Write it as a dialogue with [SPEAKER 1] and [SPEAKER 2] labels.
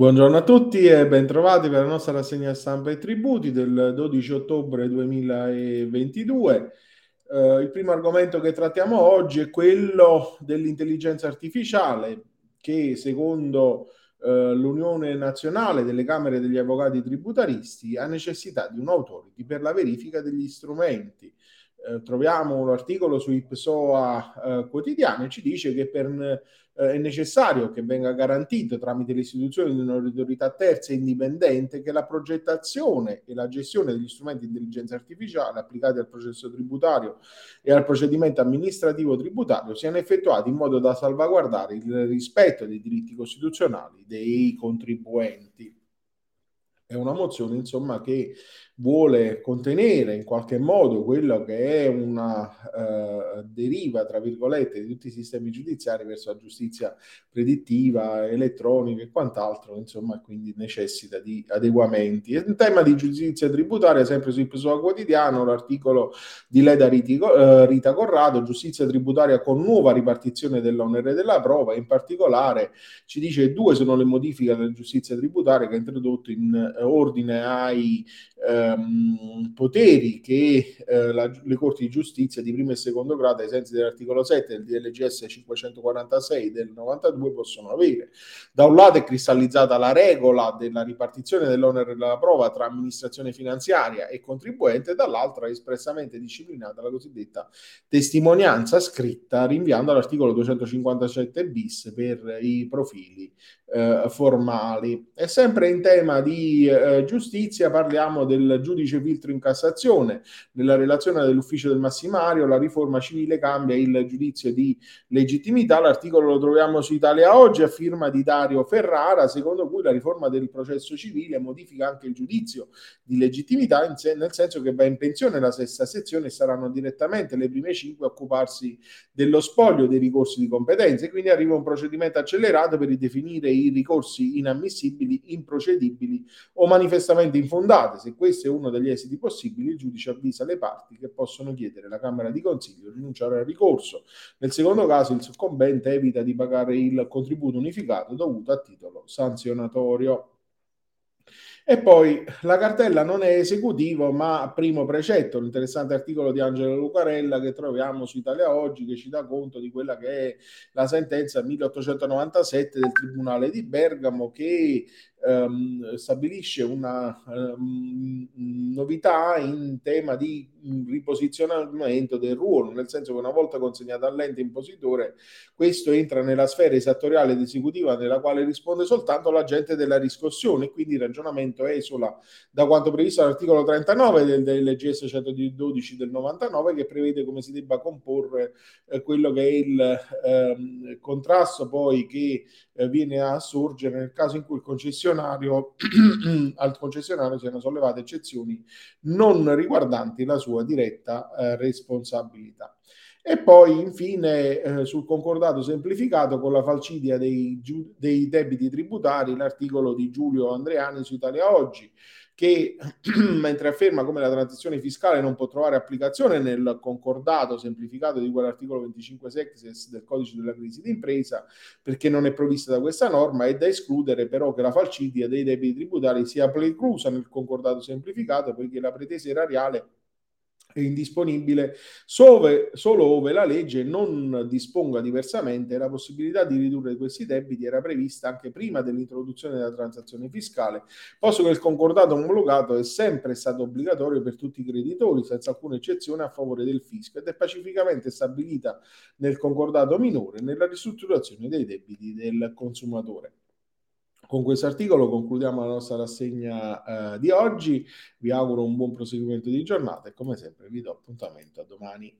[SPEAKER 1] Buongiorno a tutti e bentrovati per la nostra rassegna stampa e tributi del 12 ottobre 2022. Eh, il primo argomento che trattiamo oggi è quello dell'intelligenza artificiale che secondo eh, l'Unione Nazionale delle Camere degli Avvocati Tributaristi ha necessità di un'autority per la verifica degli strumenti eh, troviamo un articolo su Ipsoa eh, quotidiano e ci dice che per, eh, è necessario che venga garantito tramite l'istituzione di un'autorità terza e indipendente che la progettazione e la gestione degli strumenti di intelligenza artificiale applicati al processo tributario e al procedimento amministrativo tributario siano effettuati in modo da salvaguardare il rispetto dei diritti costituzionali dei contribuenti. È una mozione, insomma, che vuole contenere in qualche modo quello che è una uh, deriva, tra virgolette, di tutti i sistemi giudiziari verso la giustizia predittiva, elettronica e quant'altro, insomma, quindi necessita di adeguamenti. In tema di giustizia tributaria, sempre sul Pessoa Quotidiano, l'articolo di Leda Ritico, uh, Rita Corrado, giustizia tributaria con nuova ripartizione dell'onere della prova, in particolare ci dice due sono le modifiche della giustizia tributaria che ha introdotto in ordine ai ehm, poteri che eh, la, le corti di giustizia di primo e secondo grado, ai sensi dell'articolo 7 del DLGS 546 del 92, possono avere. Da un lato è cristallizzata la regola della ripartizione dell'onere della prova tra amministrazione finanziaria e contribuente, dall'altra è espressamente disciplinata la cosiddetta testimonianza scritta, rinviando all'articolo 257 bis per i profili eh, formali. E sempre in tema di eh, giustizia parliamo del giudice filtro in Cassazione. Nella relazione dell'ufficio del Massimario la riforma civile cambia il giudizio di legittimità. L'articolo lo troviamo su Italia Oggi a firma di Dario Ferrara, secondo cui la riforma del processo civile modifica anche il giudizio di legittimità, se- nel senso che va in pensione la sesta sezione e saranno direttamente le prime cinque a occuparsi dello spoglio dei ricorsi di competenze. Quindi arriva un procedimento accelerato per ridefinire i ricorsi inammissibili, improcedibili o manifestamente infondati. Se questo è uno degli esiti possibili, il giudice avvisa le parti che possono chiedere alla Camera di Consiglio di rinunciare al ricorso. Nel secondo caso il soccombente evita di pagare il contributo unificato dovuto a titolo sanzionatorio. E poi la cartella non è esecutivo, ma primo precetto, l'interessante articolo di Angelo Lucarella che troviamo su Italia Oggi, che ci dà conto di quella che è la sentenza 1897 del Tribunale di Bergamo che ehm, stabilisce una ehm, novità in tema di riposizionamento del ruolo, nel senso che una volta consegnato all'ente impositore, questo entra nella sfera esattoriale ed esecutiva nella quale risponde soltanto l'agente della riscossione, quindi il ragionamento esula da quanto previsto dall'articolo 39 del, del LGS 112 del 99 che prevede come si debba comporre eh, quello che è il eh, contrasto poi che eh, viene a sorgere nel caso in cui il concessionario al concessionario siano sollevate eccezioni non riguardanti la sua diretta eh, responsabilità. E poi infine eh, sul concordato semplificato con la falcidia dei, dei debiti tributari l'articolo di Giulio Andreani su Italia Oggi che mentre afferma come la transizione fiscale non può trovare applicazione nel concordato semplificato di quell'articolo 25 sexes del codice della crisi d'impresa perché non è provvista da questa norma, è da escludere però che la falcidia dei debiti tributari sia preclusa nel concordato semplificato poiché la pretesa erariale è indisponibile solo, solo ove la legge non disponga diversamente la possibilità di ridurre questi debiti era prevista anche prima dell'introduzione della transazione fiscale, posto che il concordato omologato è sempre stato obbligatorio per tutti i creditori, senza alcuna eccezione a favore del fisco, ed è pacificamente stabilita nel concordato minore nella ristrutturazione dei debiti del consumatore. Con questo articolo concludiamo la nostra rassegna eh, di oggi. Vi auguro un buon proseguimento di giornata e come sempre vi do appuntamento a domani.